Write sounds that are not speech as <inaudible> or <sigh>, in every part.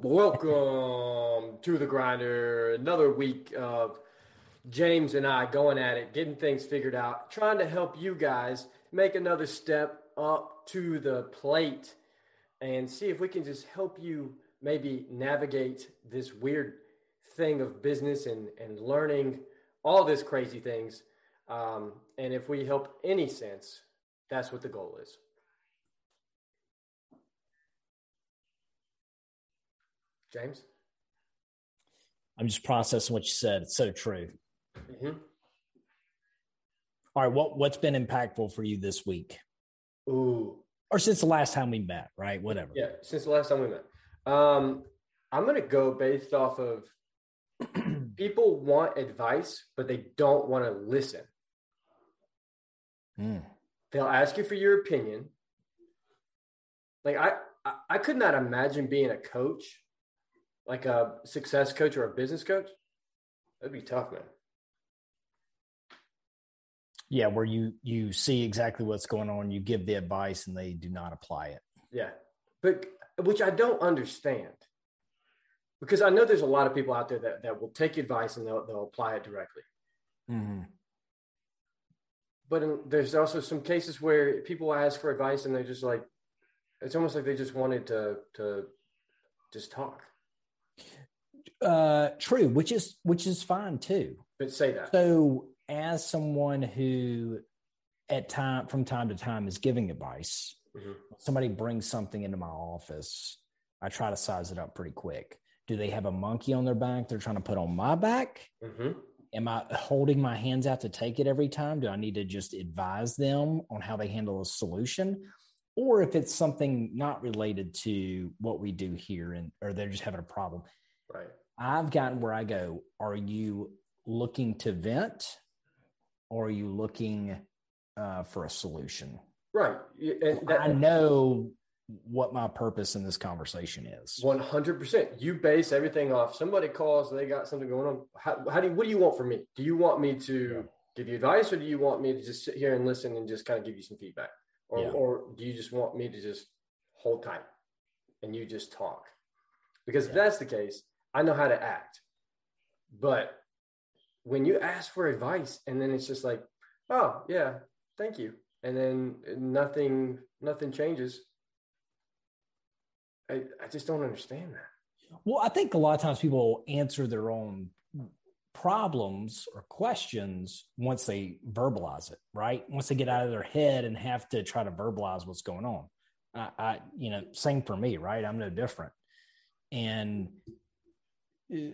Welcome to the grinder. Another week of James and I going at it, getting things figured out, trying to help you guys make another step up to the plate and see if we can just help you maybe navigate this weird thing of business and, and learning all this crazy things. Um, and if we help any sense, that's what the goal is. James? I'm just processing what you said. It's so true. Mm-hmm. All right, what what's been impactful for you this week? Ooh, or since the last time we met, right? Whatever. Yeah, since the last time we met. Um, I'm gonna go based off of <clears throat> people want advice, but they don't want to listen. Mm. They'll ask you for your opinion. Like I, I, I could not imagine being a coach, like a success coach or a business coach. That'd be tough, man yeah where you you see exactly what's going on you give the advice and they do not apply it yeah but which i don't understand. Because i know there's a lot of people out there that, that will take advice and they'll, they'll apply it directly. Mm-hmm. but in, there's also some cases where people ask for advice and they're just like it's almost like they just wanted to to just talk. Uh true which is which is fine too. But say that. So as someone who at time from time to time is giving advice mm-hmm. somebody brings something into my office i try to size it up pretty quick. Do they have a monkey on their back they're trying to put on my back? Mm-hmm. am i holding my hands out to take it every time? Do i need to just advise them on how they handle a solution? Or if it's something not related to what we do here and or they're just having a problem. Right. I've gotten where i go. Are you looking to vent? Or are you looking uh, for a solution? Right. That, I know what my purpose in this conversation is. 100%. You base everything off somebody calls, they got something going on. How, how do you, what do you want from me? Do you want me to give you advice or do you want me to just sit here and listen and just kind of give you some feedback? Or, yeah. or do you just want me to just hold tight and you just talk? Because yeah. if that's the case, I know how to act. But when you ask for advice and then it's just like, oh yeah, thank you, and then nothing nothing changes. I I just don't understand that. Well, I think a lot of times people answer their own problems or questions once they verbalize it, right? Once they get out of their head and have to try to verbalize what's going on. I, I you know, same for me, right? I'm no different. And uh,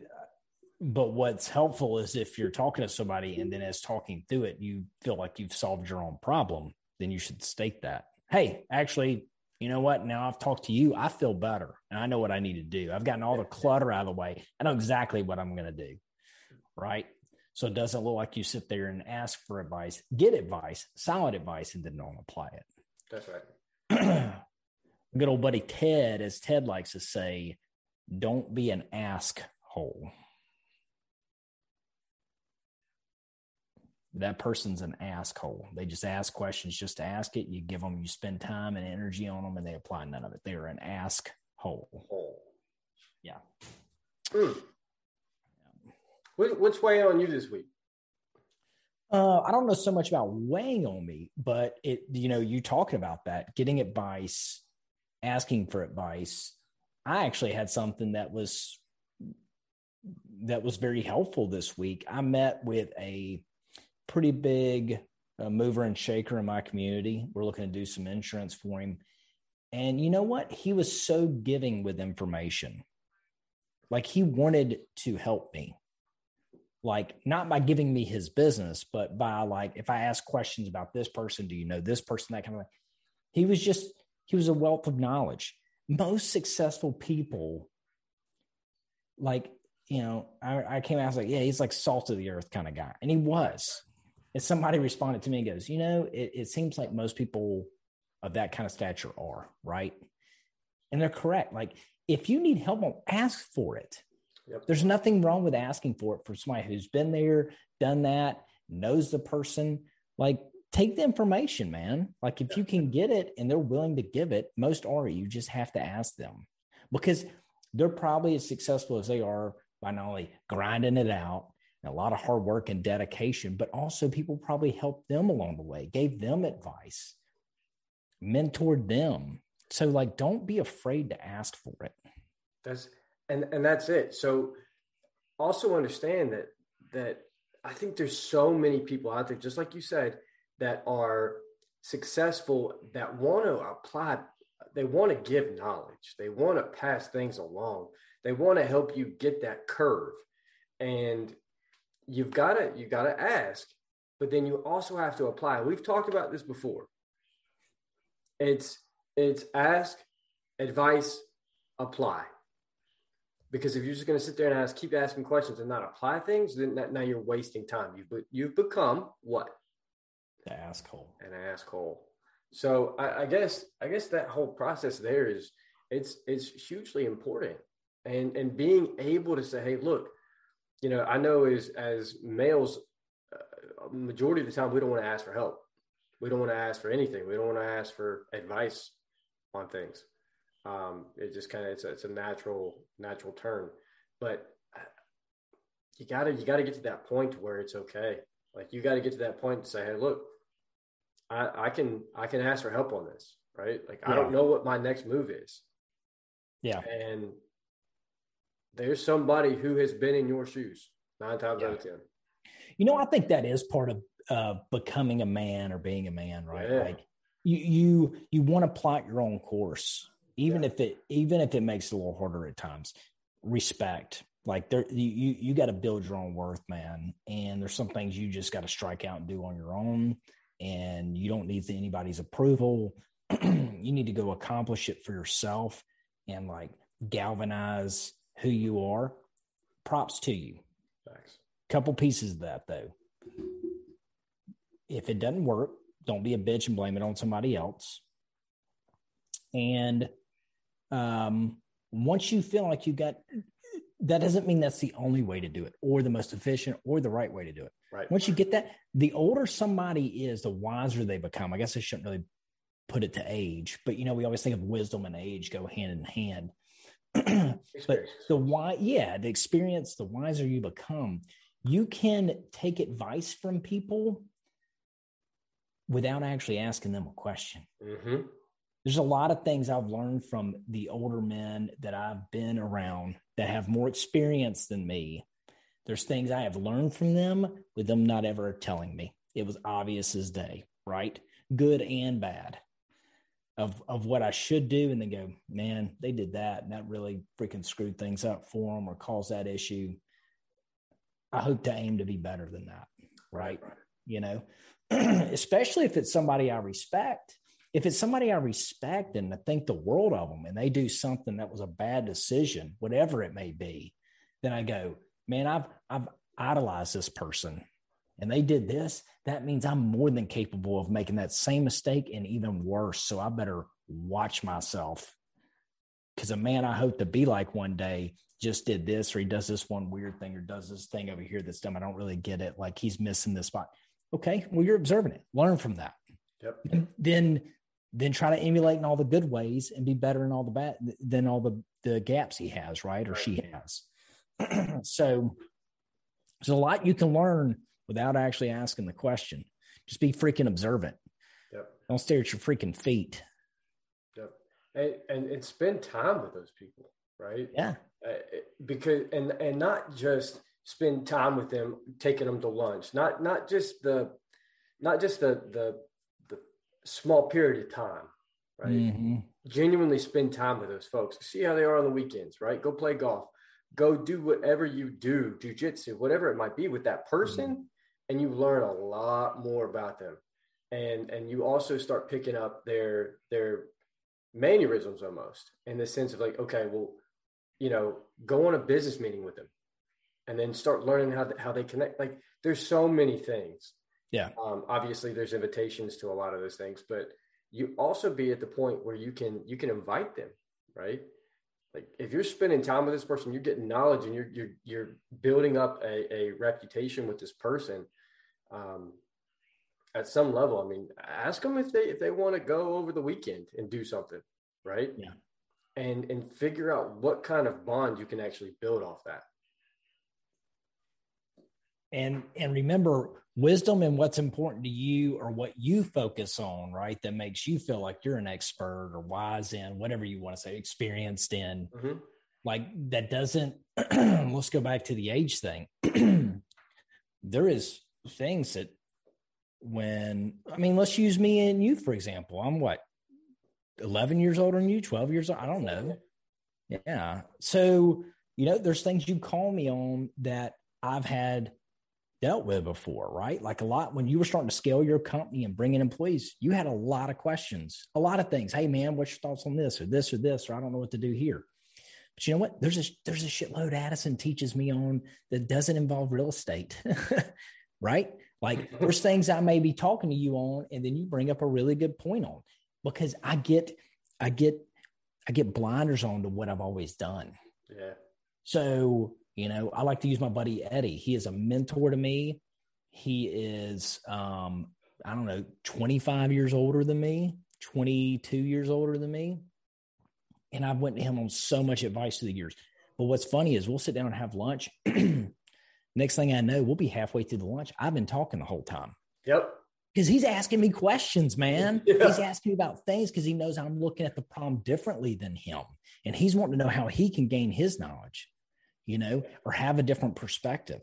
but what's helpful is if you're <laughs> talking to somebody and then as talking through it you feel like you've solved your own problem then you should state that. Hey actually you know what? Now i've talked to you i feel better and i know what i need to do. I've gotten all the clutter out of the way. I know exactly what i'm going to do right? So it doesn't look like you sit there and ask for advice get advice solid advice and then don't apply it. That's right. <clears throat> Good old buddy ted as ted likes to say don't be an ask hole that person's an asshole. They just ask questions just to ask it. You give them, you spend time and energy on them, and they apply none of it. They are an ask hole. Yeah. Mm. what's weighing on you this week? Uh, I don't know so much about weighing on me, but it, you know, you talking about that, getting advice, asking for advice. I actually had something that was that was very helpful this week. I met with a pretty big uh, mover and shaker in my community. We're looking to do some insurance for him. And you know what? He was so giving with information. Like he wanted to help me. Like not by giving me his business, but by like if I ask questions about this person, do you know this person, that kind of thing. He was just, he was a wealth of knowledge. Most successful people, like, you know, I, I came out, I was like, yeah, he's like salt of the earth kind of guy. And he was and somebody responded to me and goes, you know, it, it seems like most people of that kind of stature are, right? And they're correct. Like if you need help, ask for it. Yep. There's nothing wrong with asking for it for somebody who's been there, done that, knows the person. Like, take the information, man. Like, if you can get it and they're willing to give it, most are. You just have to ask them because they're probably as successful as they are by not only grinding it out, a lot of hard work and dedication, but also people probably helped them along the way, gave them advice, mentored them. So, like, don't be afraid to ask for it. That's and and that's it. So, also understand that that I think there's so many people out there, just like you said, that are successful that want to apply. They want to give knowledge. They want to pass things along. They want to help you get that curve. And you've got to you've got to ask, but then you also have to apply. We've talked about this before. It's it's ask, advice, apply. Because if you're just going to sit there and ask, keep asking questions and not apply things, then that, now you're wasting time. You've you've become what? The asshole. An asshole. So I, I guess I guess that whole process there is it's it's hugely important, and and being able to say, hey, look, you know, I know as as males, uh, majority of the time we don't want to ask for help. We don't want to ask for anything. We don't want to ask for advice on things. Um, it just kind of it's a, it's a natural natural turn, but uh, you gotta you gotta get to that point where it's okay. Like you got to get to that point and say, hey, look, I, I can I can ask for help on this, right? Like yeah. I don't know what my next move is. Yeah, and there's somebody who has been in your shoes nine times yeah. out of ten. You know, I think that is part of uh, becoming a man or being a man, right? Yeah. Like you you you want to plot your own course, even yeah. if it even if it makes it a little harder at times. Respect, like there, you you got to build your own worth, man. And there's some things you just got to strike out and do on your own, and you don't need anybody's approval. <clears throat> you need to go accomplish it for yourself and like galvanize who you are, props to you. Thanks. Couple pieces of that though. If it doesn't work, don't be a bitch and blame it on somebody else. And um, once you feel like you got, that doesn't mean that's the only way to do it, or the most efficient, or the right way to do it. Right. Once you get that, the older somebody is, the wiser they become. I guess I shouldn't really put it to age, but you know, we always think of wisdom and age go hand in hand. But the why, yeah, the experience, the wiser you become, you can take advice from people without actually asking them a question. Mm-hmm. There's a lot of things I've learned from the older men that I've been around that have more experience than me. There's things I have learned from them with them not ever telling me. It was obvious as day, right? Good and bad of of what I should do, and then go, man, they did that, and that really freaking screwed things up for them or caused that issue. I hope to aim to be better than that, right? right. You know, <clears throat> especially if it's somebody I respect. If it's somebody I respect and I think the world of them, and they do something that was a bad decision, whatever it may be, then I go, man, I've I've idolized this person and they did this, that means I'm more than capable of making that same mistake and even worse. So I better watch myself. Because a man I hope to be like one day just did this, or he does this one weird thing, or does this thing over here that's dumb. I don't really get it. Like he's missing this spot. Okay, well, you're observing it. Learn from that. Yep. And then then try to emulate in all the good ways and be better in all the bad than all the the gaps he has, right? Or she has. <clears throat> so there's a lot you can learn without actually asking the question. Just be freaking observant. Yep. Don't stare at your freaking feet. Yep. And, and, and spend time with those people, right? Yeah. Uh, because and and not just spend time with them, taking them to lunch. Not not just the not just the the the small period of time, right? Mm-hmm. Genuinely spend time with those folks. See how they are on the weekends, right? Go play golf. Go do whatever you do, jujitsu, whatever it might be with that person. Mm-hmm and you learn a lot more about them. And and you also start picking up their their mannerisms almost in the sense of like okay well you know go on a business meeting with them and then start learning how how they connect. Like there's so many things. Yeah. Um, obviously there's invitations to a lot of those things but you also be at the point where you can you can invite them right? Like if you're spending time with this person, you're getting knowledge and you're you're you're building up a, a reputation with this person. Um, at some level, I mean, ask them if they if they want to go over the weekend and do something, right? Yeah. And and figure out what kind of bond you can actually build off that. And and remember, wisdom and what's important to you or what you focus on, right? That makes you feel like you're an expert or wise in whatever you want to say, experienced in. Mm-hmm. Like that doesn't, <clears throat> let's go back to the age thing. <clears throat> there is things that when, I mean, let's use me and you, for example. I'm what, 11 years older than you, 12 years old? I don't know. Yeah. So, you know, there's things you call me on that I've had dealt with before, right? Like a lot when you were starting to scale your company and bring in employees, you had a lot of questions, a lot of things. Hey, man, what's your thoughts on this or this or this? Or I don't know what to do here. But you know what? There's a there's a shitload Addison teaches me on that doesn't involve real estate, <laughs> right? Like there's things I may be talking to you on, and then you bring up a really good point on because I get I get I get blinders on to what I've always done. Yeah. So you know, I like to use my buddy Eddie. He is a mentor to me. He is, um, I don't know, 25 years older than me, 22 years older than me. And I've went to him on so much advice through the years. But what's funny is we'll sit down and have lunch. <clears throat> Next thing I know, we'll be halfway through the lunch. I've been talking the whole time. Yep. Because he's asking me questions, man. <laughs> Yeah. He's asking me about things because he knows I'm looking at the problem differently than him. And he's wanting to know how he can gain his knowledge you know, or have a different perspective.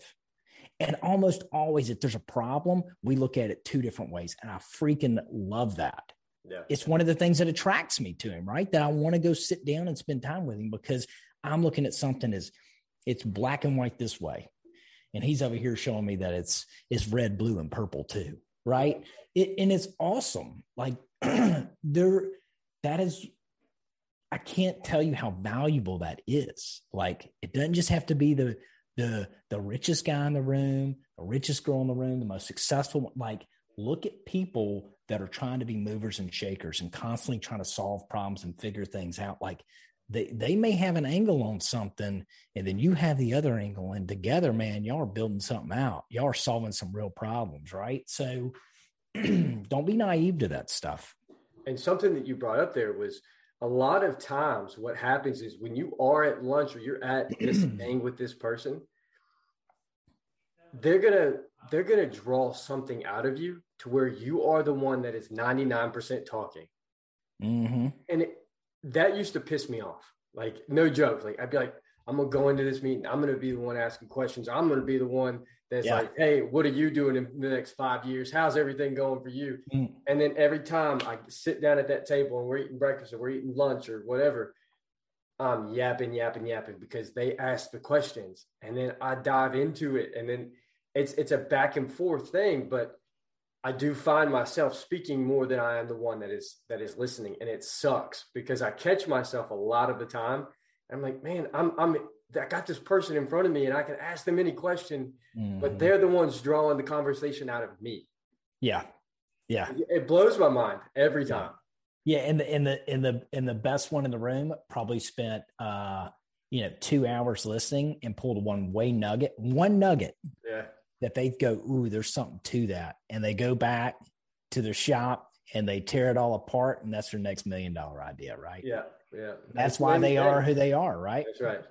And almost always, if there's a problem, we look at it two different ways. And I freaking love that. Yeah. It's one of the things that attracts me to him, right? That I want to go sit down and spend time with him because I'm looking at something as it's black and white this way. And he's over here showing me that it's it's red, blue, and purple too, right? It, and it's awesome. Like <clears throat> there, that is I can't tell you how valuable that is. Like it doesn't just have to be the the the richest guy in the room, the richest girl in the room, the most successful. Like look at people that are trying to be movers and shakers and constantly trying to solve problems and figure things out. Like they they may have an angle on something, and then you have the other angle, and together, man, y'all are building something out. Y'all are solving some real problems, right? So <clears throat> don't be naive to that stuff. And something that you brought up there was a lot of times what happens is when you are at lunch or you're at <clears throat> this thing with this person they're gonna they're gonna draw something out of you to where you are the one that is 99% talking mm-hmm. and it, that used to piss me off like no joke like i'd be like i'm gonna go into this meeting i'm gonna be the one asking questions i'm gonna be the one that's yeah. like, hey, what are you doing in the next five years? How's everything going for you? Mm. And then every time I sit down at that table and we're eating breakfast or we're eating lunch or whatever, I'm yapping, yapping, yapping because they ask the questions and then I dive into it. And then it's it's a back and forth thing, but I do find myself speaking more than I am the one that is that is listening. And it sucks because I catch myself a lot of the time. I'm like, man, I'm I'm I got this person in front of me and I can ask them any question, mm-hmm. but they're the ones drawing the conversation out of me. Yeah. Yeah. It blows my mind every time. Yeah. And the, and the, and the, and the best one in the room probably spent, uh, you know, two hours listening and pulled one way nugget, one nugget. Yeah. That they go, Ooh, there's something to that. And they go back to their shop and they tear it all apart. And that's their next million dollar idea. Right. Yeah. Yeah. That's, that's why they are who they are. Right. That's right.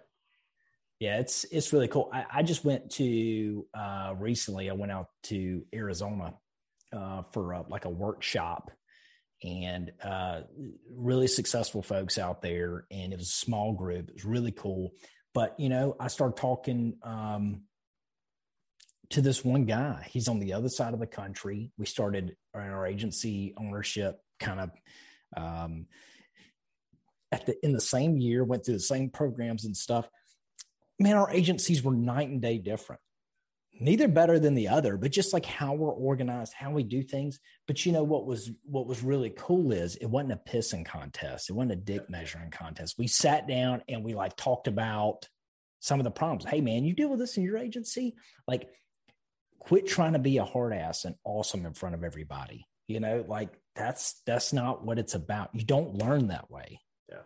Yeah, it's it's really cool. I, I just went to uh, recently. I went out to Arizona uh, for a, like a workshop, and uh, really successful folks out there. And it was a small group. It was really cool. But you know, I started talking um, to this one guy. He's on the other side of the country. We started our agency ownership kind of. Um, at the in the same year, went through the same programs and stuff man, our agencies were night and day different. Neither better than the other, but just like how we're organized, how we do things. But you know what was what was really cool is it wasn't a pissing contest. It wasn't a dick measuring contest. We sat down and we like talked about some of the problems. Hey man, you deal with this in your agency? Like quit trying to be a hard ass and awesome in front of everybody. You know, like that's that's not what it's about. You don't learn that way. Yeah.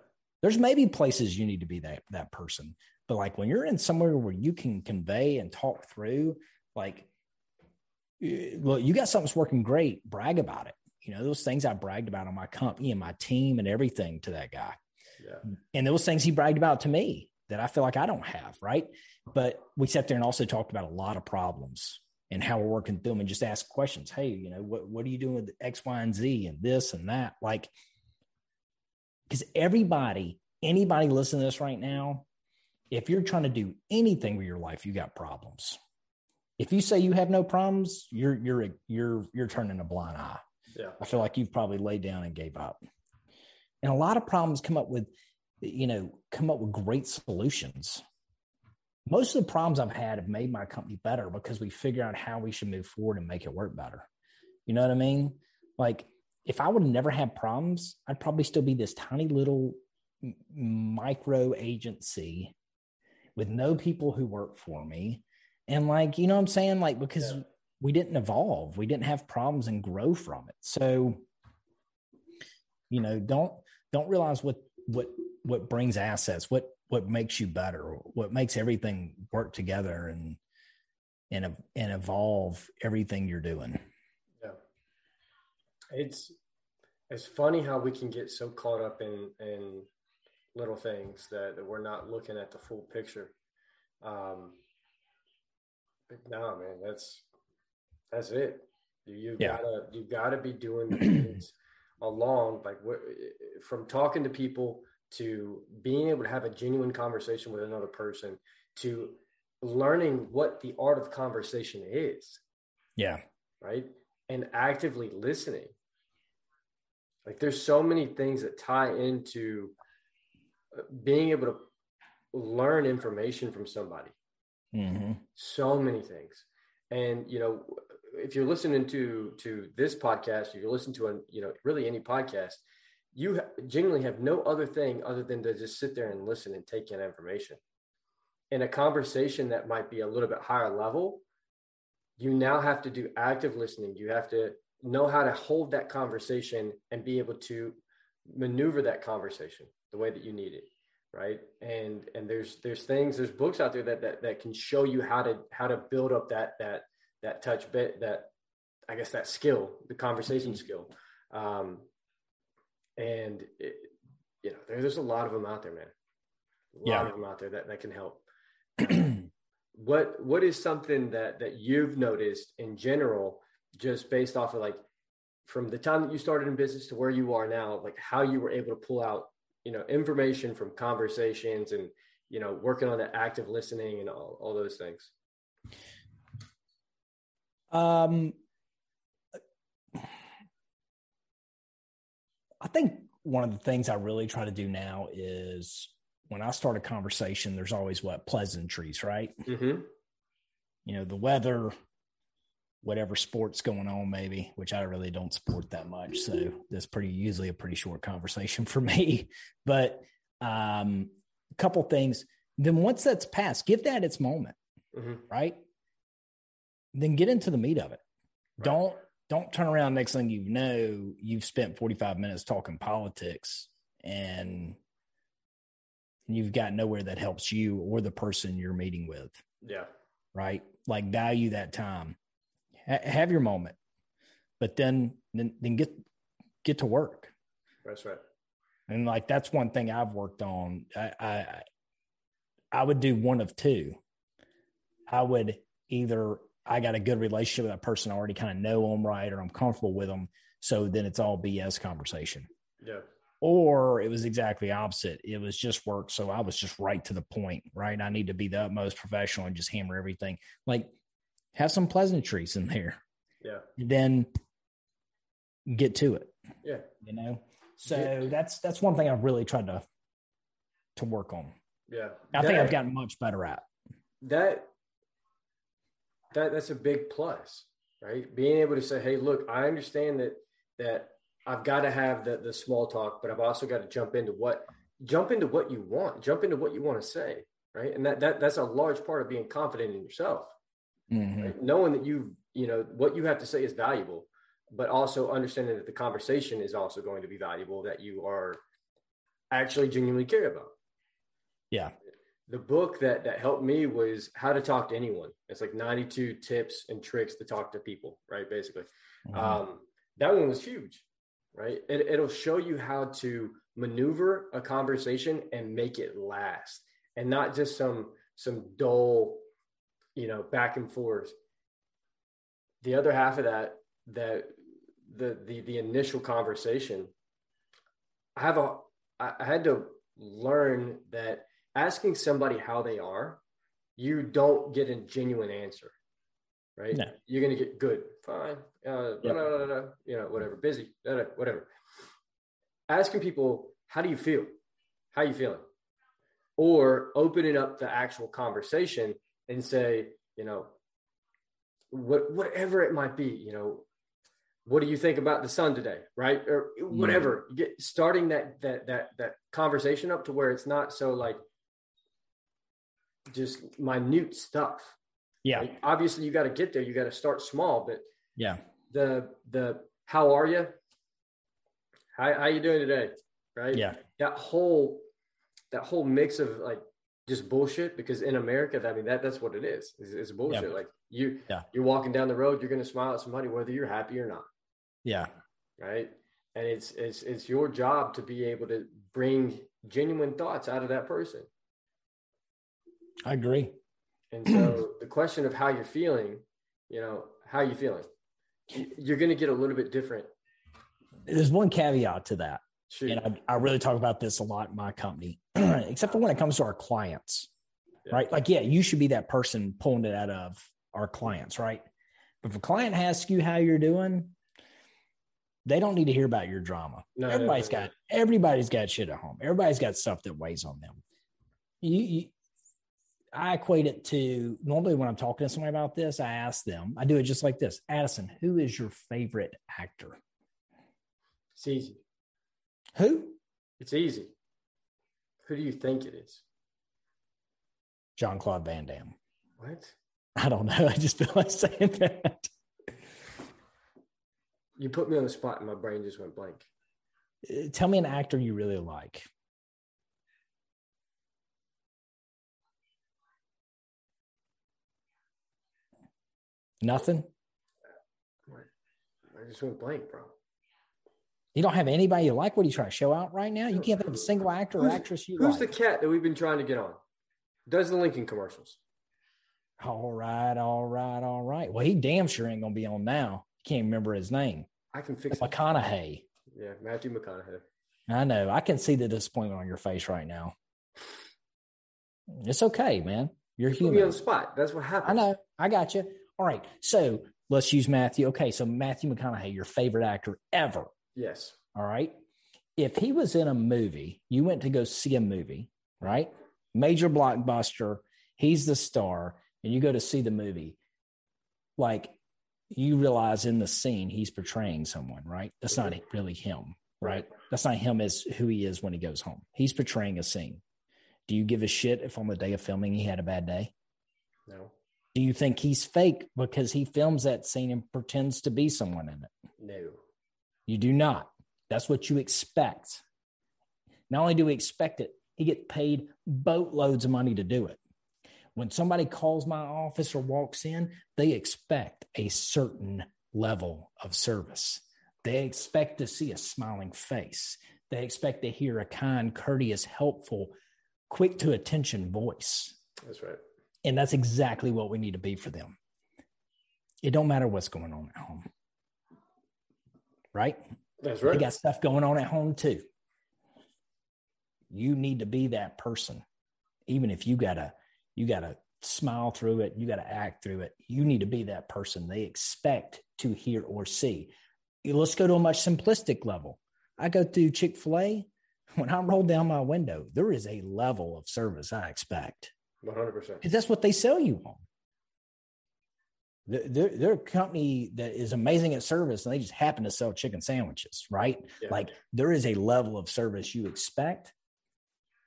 there's maybe places you need to be that that person but like when you're in somewhere where you can convey and talk through like well you got something's working great brag about it you know those things i bragged about on my company and my team and everything to that guy yeah. and those things he bragged about to me that i feel like i don't have right but we sat there and also talked about a lot of problems and how we're working through them and just ask questions hey you know what, what are you doing with x y and z and this and that like because everybody anybody listening to this right now if you're trying to do anything with your life you got problems if you say you have no problems, you're you're you're you're turning a blind eye. Yeah. I feel like you've probably laid down and gave up. And a lot of problems come up with, you know, come up with great solutions. Most of the problems I've had have made my company better because we figure out how we should move forward and make it work better. You know what I mean? Like if I would have never had problems, I'd probably still be this tiny little micro agency with no people who work for me and like, you know what I'm saying? Like, because yeah. we didn't evolve, we didn't have problems and grow from it. So, you know, don't don't realize what what what brings assets, what what makes you better, what makes everything work together and and and evolve everything you're doing. Yeah. It's it's funny how we can get so caught up in in little things that, that we're not looking at the full picture. Um, no, man, that's that's it. You yeah. gotta you gotta be doing <clears throat> things along, like what, from talking to people to being able to have a genuine conversation with another person to learning what the art of conversation is. Yeah. Right. And actively listening. Like there's so many things that tie into uh, being able to learn information from somebody Mm-hmm. So many things. And, you know, if you're listening to to this podcast, if you're listening to a, you know, really any podcast, you genuinely have no other thing other than to just sit there and listen and take in information. In a conversation that might be a little bit higher level, you now have to do active listening. You have to know how to hold that conversation and be able to maneuver that conversation the way that you need it right and and there's there's things there's books out there that that, that can show you how to how to build up that that that touch bit that i guess that skill the conversation mm-hmm. skill um and it, you know there, there's a lot of them out there man. A lot yeah. of them out there that that can help. <clears throat> What what is something that that you've noticed in general just based off of like from the time that you started in business to where you are now like how you were able to pull out you know information from conversations and you know working on the active listening and all, all those things? Um i think one of the things i really try to do now is when i start a conversation there's always what pleasantries right mm-hmm. you know the weather whatever sports going on, maybe, which I really don't support that much. So that's pretty usually a pretty short conversation <laughs> for me. But um, a couple things. Then once that's passed, give that its moment, mm-hmm. right? Then get into the meat of it. Right. Don't don't turn around next thing you know you've spent 45 minutes talking politics and you've got nowhere that helps you or the person you're meeting with. Yeah. Right? Like value that time ha- have your moment, but then then then get get to work. That's right. And like that's one thing I've worked on. I I, I would do one of two. I would either I got a good relationship with that person, I already kind of know them right, or I'm comfortable with them. So then it's all BS conversation. Yeah. Or it was exactly opposite. It was just work. So I was just right to the point, right? I need to be the utmost professional and just hammer everything. Like have some pleasantries in there. Yeah. Then get to it. Yeah. You know? So yeah. that's that's one thing I've really tried to to work on. Yeah. I that, think I've gotten much better at. That that that's a big plus, right? Being able to say, "Hey, look, I understand that that I've got to have the the small talk, but I've also got to jump into what jump into what you want, jump into what you want to say, right? And that that that's a large part of being confident in yourself mm-hmm. right? knowing that you you know what you have to say is valuable but also understanding that the conversation is also going to be valuable that you are actually genuinely care about. Yeah. The book that that helped me was How to Talk to Anyone. It's like 92 tips and tricks to talk to people, right? Basically. Mm-hmm. Um, that one was huge, right? It, it'll show you how to maneuver a conversation and make it last and not just some some dull, you know, back and forth. The other half of that, that the the the initial conversation, I have a I had to learn that asking somebody how they are, you don't get a genuine answer, right? No. You're gonna get good, fine, uh, yep. you know, whatever, busy, whatever. Asking people, how do you feel? How you feeling? Or opening up the actual conversation and say, you know, what whatever it might be, you know, what do you think about the sun today right or whatever yeah. get starting that that that that conversation up to where it's not so like just minute stuff yeah like, obviously you got to get there you got to start small but yeah the the how are you how, how you doing today right yeah that whole that whole mix of like just bullshit because in America, I mean that that's what it is. It's, it's bullshit. Yeah. Like you, yeah. you're walking down the road, you're gonna smile at somebody whether you're happy or not. Yeah. Right. And it's it's it's your job to be able to bring genuine thoughts out of that person. I agree. And so <clears throat> the question of how you're feeling, you know, how are you feeling? You're going to get a little bit different. There's one caveat to that. Sure. And I, I, really talk about this a lot in my company, <clears throat> except for when it comes to our clients, yeah. right? Like, yeah, you should be that person pulling it out of our clients, right? But if a client asks you how you're doing, they don't need to hear about your drama. No, everybody's no, no, got everybody's got shit at home. Everybody's got stuff that weighs on them. You, you, I equate it to normally when I'm talking to somebody about this, I ask them. I do it just like this: Addison, who is your favorite actor? It's easy. Who? It's easy. Who do you think it is? Jean-Claude Van Damme. What? I don't know. <laughs> I just feel like saying that. You put me on the spot and my brain just went blank. Uh, tell me an actor you really like. Nothing? I just went blank, bro. You don't have anybody you like? What are you trying to show out right now? You can't think of a single actor or actress you who's like. the cat that we've been trying to get on? Does the Lincoln commercials. All right, all right, all right. Well, he damn sure ain't gonna be on now. Can't remember his name. I can fix McConaughey. Yeah, Matthew McConaughey. I know. I can see the disappointment on your face right now. It's okay, man. You're you human. on the spot. That's what happened. I know. I got you. All right. So let's use Matthew. Okay. So Matthew McConaughey, your favorite actor ever. Yes. All right. If he was in a movie, you went to go see a movie, right? Major blockbuster. He's the star, and you go to see the movie. Like you realize in the scene he's portraying someone, right? That's not really him, right? That's not him as who he is when he goes home. He's portraying a scene. Do you give a shit if on the day of filming he had a bad day? No. Do you think he's fake because he films that scene and pretends to be someone in it? No. You do not. That's what you expect. Not only do we expect it, he gets paid boatloads of money to do it. When somebody calls my office or walks in, they expect a certain level of service. They expect to see a smiling face. They expect to hear a kind, courteous, helpful, quick to attention voice. That's right. And that's exactly what we need to be for them. It don't matter what's going on at home. Right? That's right. They got stuff going on at home too. You need to be that person. Even if you gotta you got to smile through it. You got to act through it. You need to be that person they expect to hear or see. Let's go to a much simplistic level. I go through Chick fil A. When I roll down my window, there is a level of service I expect. 100%. Because that's what they sell you on. They're, they're a company that is amazing at service and they just happen to sell chicken sandwiches, right? Yeah. Like there is a level of service you expect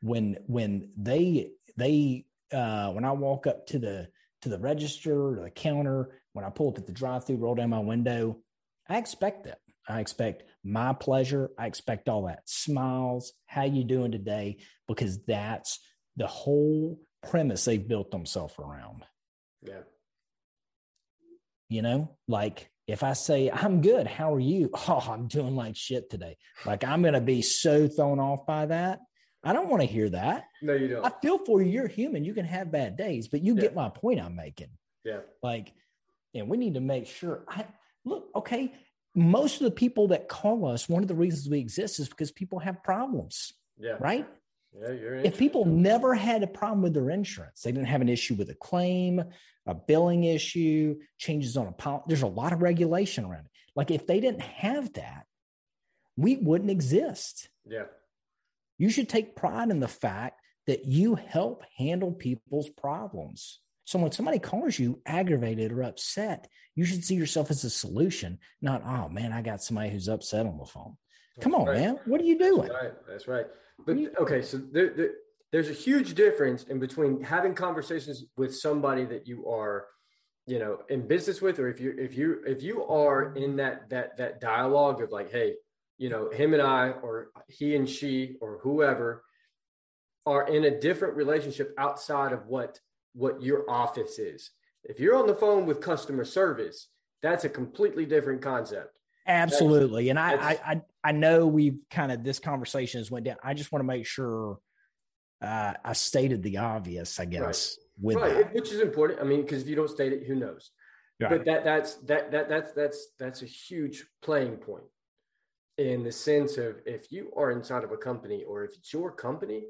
when when they they uh, when I walk up to the to the register or the counter, when I pull up at the drive through, roll down my window, I expect that. I expect my pleasure. I expect all that. Smiles, how you doing today? Because that's the whole premise they've built themselves around. Yeah. You know, like if I say, I'm good, how are you? <laughs> Oh, I'm doing like shit today. Like I'm going to be so thrown off by that. I don't want to hear that. No, you don't. I feel for you. You're human. You can have bad days, but you yeah. get my point I'm making. Yeah. Like, and we need to make sure I look, okay. Most of the people that call us, one of the reasons we exist is because people have problems. Yeah. Right. Yeah, you're if people never had a problem with their insurance, they didn't have an issue with a claim, a billing issue, changes on a policy. There's a lot of regulation around it. Like if they didn't have that, we wouldn't exist. Yeah. You should take pride in the fact that you help handle people's problems. So when somebody calls you aggravated or upset, you should see yourself as a solution, not, oh man, I got somebody who's upset on the phone. Come on, right. man. What are you doing? That's right. That's right. But okay, so there, there, there's a huge difference in between having conversations with somebody that you are, you know, in business with, or if you if you if you are in that that that dialogue of like, hey, you know, him and I, or he and she, or whoever, are in a different relationship outside of what what your office is. If you're on the phone with customer service, that's a completely different concept. Absolutely. and I, I, I, I know we've kind of, this conversation has went down. I just want to make sure uh, I stated the obvious, I guess, right. with right. That. Which is important. I mean, because if you don't state it, who knows? But that, that's, that, that, that's, that's, that's a huge playing point in the sense of if you are inside of a company or if it's your company,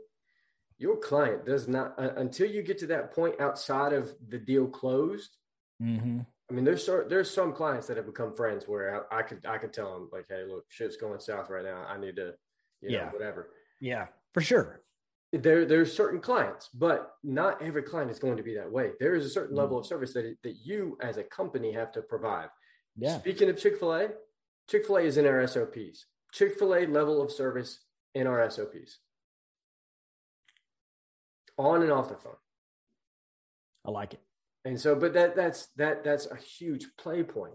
your client does not, uh, until you get to that point outside of the deal closed, mm-hmm. I mean, there's there's some clients that have become friends where I, I, could I could tell them like, hey, look, shit's going south right now. I need to, you know, yeah. whatever. Yeah, for sure. There there's certain clients, but not every client is going to be that way. There is a certain mm level of service that that you as a company have to provide. Yeah. Speaking of Chick Fil A, Chick Fil A is in our SOPs. Chick Fil A level of service in our SOPs. On and off the phone. I like it. And so, but that that's that that's a huge play point.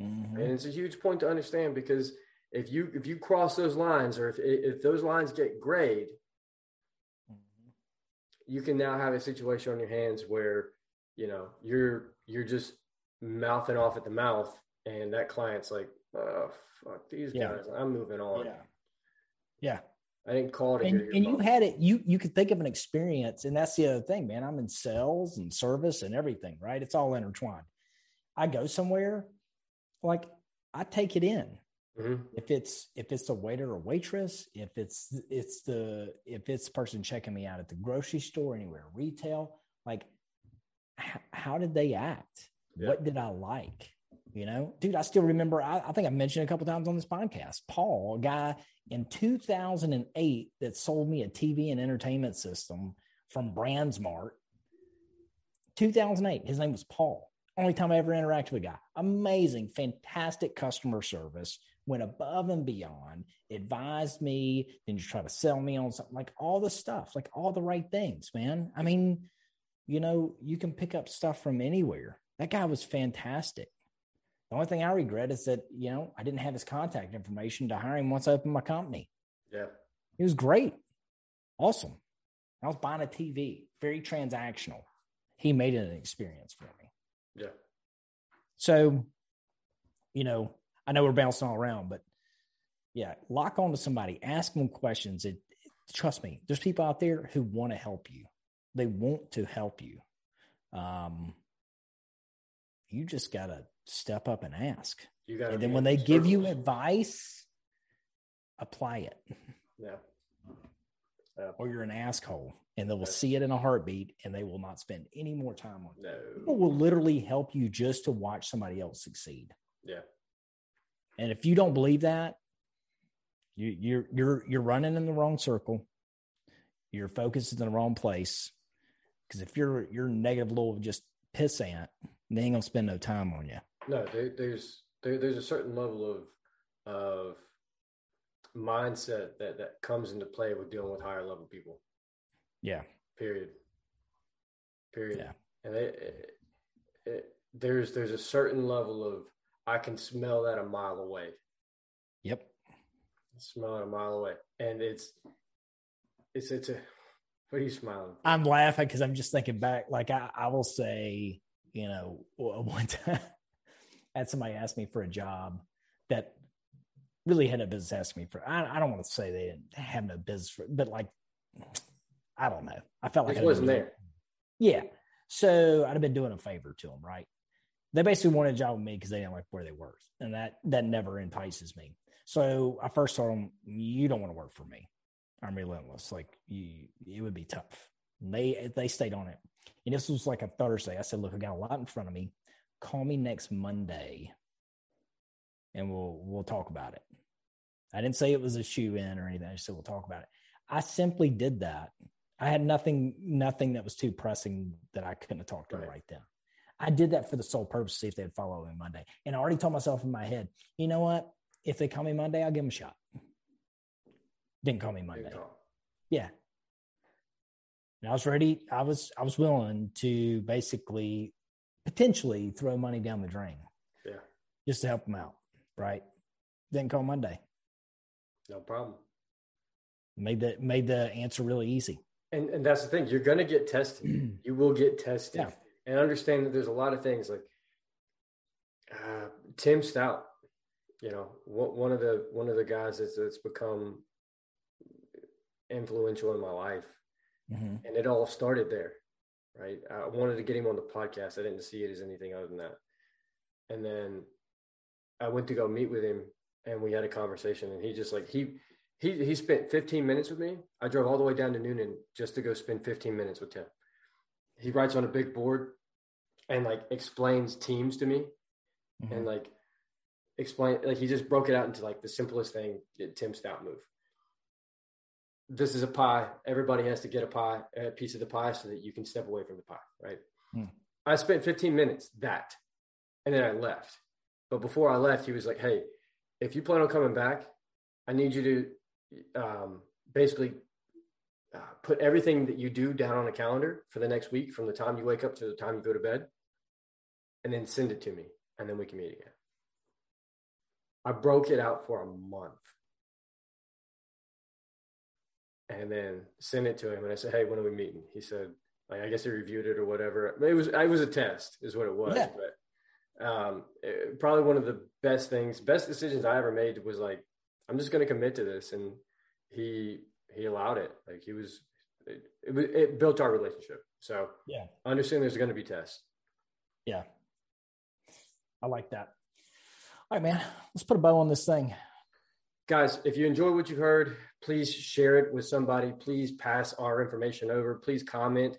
Mm-hmm. and it's a huge point to understand because if you if you cross those lines or if if those lines get grayed, mm-hmm. you can now have a situation on your hands where you know you're you're just mouthing off at the mouth, and that client's like, oh fuck these yeah. guys, I'm moving on. Yeah, yeah. I didn't call it. And, and you had it. You you could think of an experience, and that's the other thing, man. I'm in sales and service and everything, right? It's all intertwined. I go somewhere, like I take it in. Mm-hmm. If it's if it's a waiter or waitress, if it's it's the if it's the person checking me out at the grocery store, anywhere retail, like h- how did they act? What did I like? You know, dude, I still remember. I, I think I mentioned a couple times on this podcast. Paul, a guy in 2008 that sold me a TV and entertainment system from BrandsMart. 2008. His name was Paul. Only time I ever interacted with a guy. Amazing, fantastic customer service. Went above and beyond. Advised me. Then you try to sell me on something like all the stuff, like all the right things, man. I mean, you know, you can pick up stuff from anywhere. That guy was fantastic. The only thing I regret is that, you know, I didn't have his contact information to hire him once I opened my company. Yeah. He was great. Awesome. I was buying a TV, very transactional. He made it an experience for me. Yeah. So, you know, I know we're bouncing all around, but yeah, lock on to somebody, ask them questions. It, it, trust me, there's people out there who want to help you. They want to help you. Um, you just got to step up and ask. You got and then when they give you advice, apply it. Yeah. <laughs> yeah. Or you're an asshole and they will see it in a heartbeat and they will not spend any more time on it. No. People will literally help you just to watch somebody else succeed. Yeah. And if you don't believe that, you, you're you're you're running in the wrong circle. Your focus is in the wrong place. Because if you're you're negative little just pissant, they ain't gonna spend no time on you. No, there, there's there, there's a certain level of of mindset that that comes into play with dealing with higher level people. Yeah. Period. Period. Yeah. And it, it, it, there's there's a certain level of I can smell that a mile away. Yep. smiling a mile away, and it's it's it's a. What are you smiling? I'm laughing because I'm just thinking back. Like I, I will say, you know, one <laughs> time had somebody ask me for a job that really had no business asking me for. I, I don't want to say they didn't have no business, for, but like, I don't know. I felt like it wasn't there. Yeah. So I'd have been doing a favor to them, right? They basically wanted a job with me because they didn't like where they worked, and that that never entices me. So I first told them, "You don't want to work for me. I'm relentless. Like you, it would be tough." And they they stayed on it, and this was like a Thursday. I said, "Look, I got a lot in front of me. Call me next Monday, and we'll we'll talk about it." I didn't say it was a shoe in or anything. I just said we'll talk about it. I simply did that. I had nothing, nothing that was too pressing that I couldn't have talked to right. right then. I did that for the sole purpose to see if they'd follow me Monday. And I already told myself in my head, you know what? If they call me Monday, I'll give them a shot. Didn't call me Monday. Yeah. And I was ready. I was I was willing to basically potentially throw money down the drain. Yeah. Just to help them out. Right. Didn't call Monday. No problem. Made the made the answer really easy. And and that's the thing. You're gonna get tested. <clears throat> you will get tested. Yeah. And understand that there's a lot of things like uh, Tim Stout. You know, one of the one of the guys that's, that's become influential in my life, mm-hmm. and it all started there. Right. I wanted to get him on the podcast. I didn't see it as anything other than that. And then I went to go meet with him and we had a conversation and he just like he he he spent 15 minutes with me i drove all the way down to Noonan just to go spend 15 minutes with him he writes on a big board and like explains teams to me mm-hmm. and like explain like he just broke it out into like the simplest thing tim stout move this is a pie everybody has to get a pie a piece of the pie so that you can step away from the pie right mm. i spent 15 minutes that and then i left but before i left he was like hey if you plan on coming back, I need you to um, basically uh, put everything that you do down on a calendar for the next week from the time you wake up to the time you go to bed and then send it to me and then we can meet again. I broke it out for a month and then sent it to him and I said, Hey, when are we meeting? He said, like, I guess he reviewed it or whatever. It was, it was a test is what it was, yeah. but um, it, probably one of the best things, best decisions I ever made was like, I'm just going to commit to this. And he, he allowed it. Like he was, it, it, it built our relationship. So yeah, I understand there's going to be tests. Yeah. I like that. All right, man, let's put a bow on this thing. Guys, if you enjoy what you've heard, please share it with somebody. Please pass our information over. Please comment.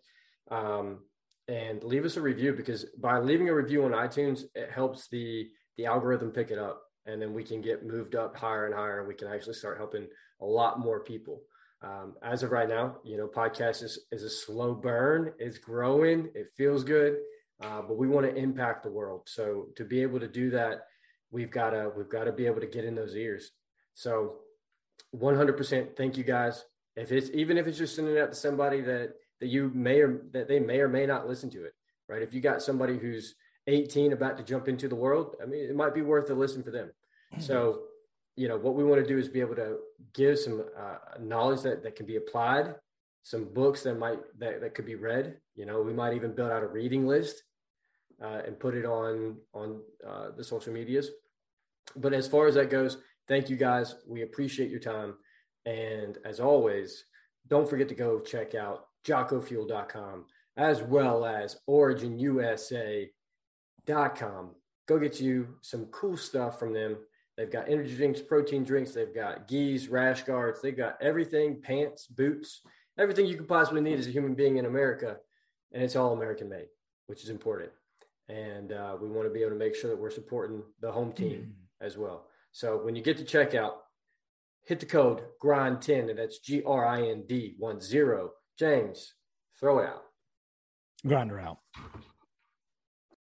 Um, and leave us a review because by leaving a review on iTunes, it helps the the algorithm pick it up, and then we can get moved up higher and higher, and we can actually start helping a lot more people. Um, as of right now, you know, podcast is is a slow burn. It's growing. It feels good, uh, but we want to impact the world. So to be able to do that, we've got to we've got to be able to get in those ears. So 100% thank you guys. If it's even if it's just sending it out to somebody that that you may or that they may or may not listen to it, right? If you got somebody who's 18 about to jump into the world, I mean, it might be worth a listen for them. Mm-hmm. So, you know, what we want to do is be able to give some uh, knowledge that, that can be applied, some books that might, that, that could be read, you know, we might even build out a reading list uh, and put it on, on uh, the social medias. But as far as that goes, thank you guys. We appreciate your time. And as always, don't forget to go check out jockofuel.com as well as originusa.com. Go get you some cool stuff from them. They've got energy drinks, protein drinks, they've got gis, rash guards, they've got everything, pants, boots, everything you could possibly need as a human being in America. And it's all American made, which is important. And uh, we want to be able to make sure that we're supporting the home team mm. as well. So when you get to checkout, hit the code GRIND10, and that's G R I N D 1 0 James, throw it out. Grinder out.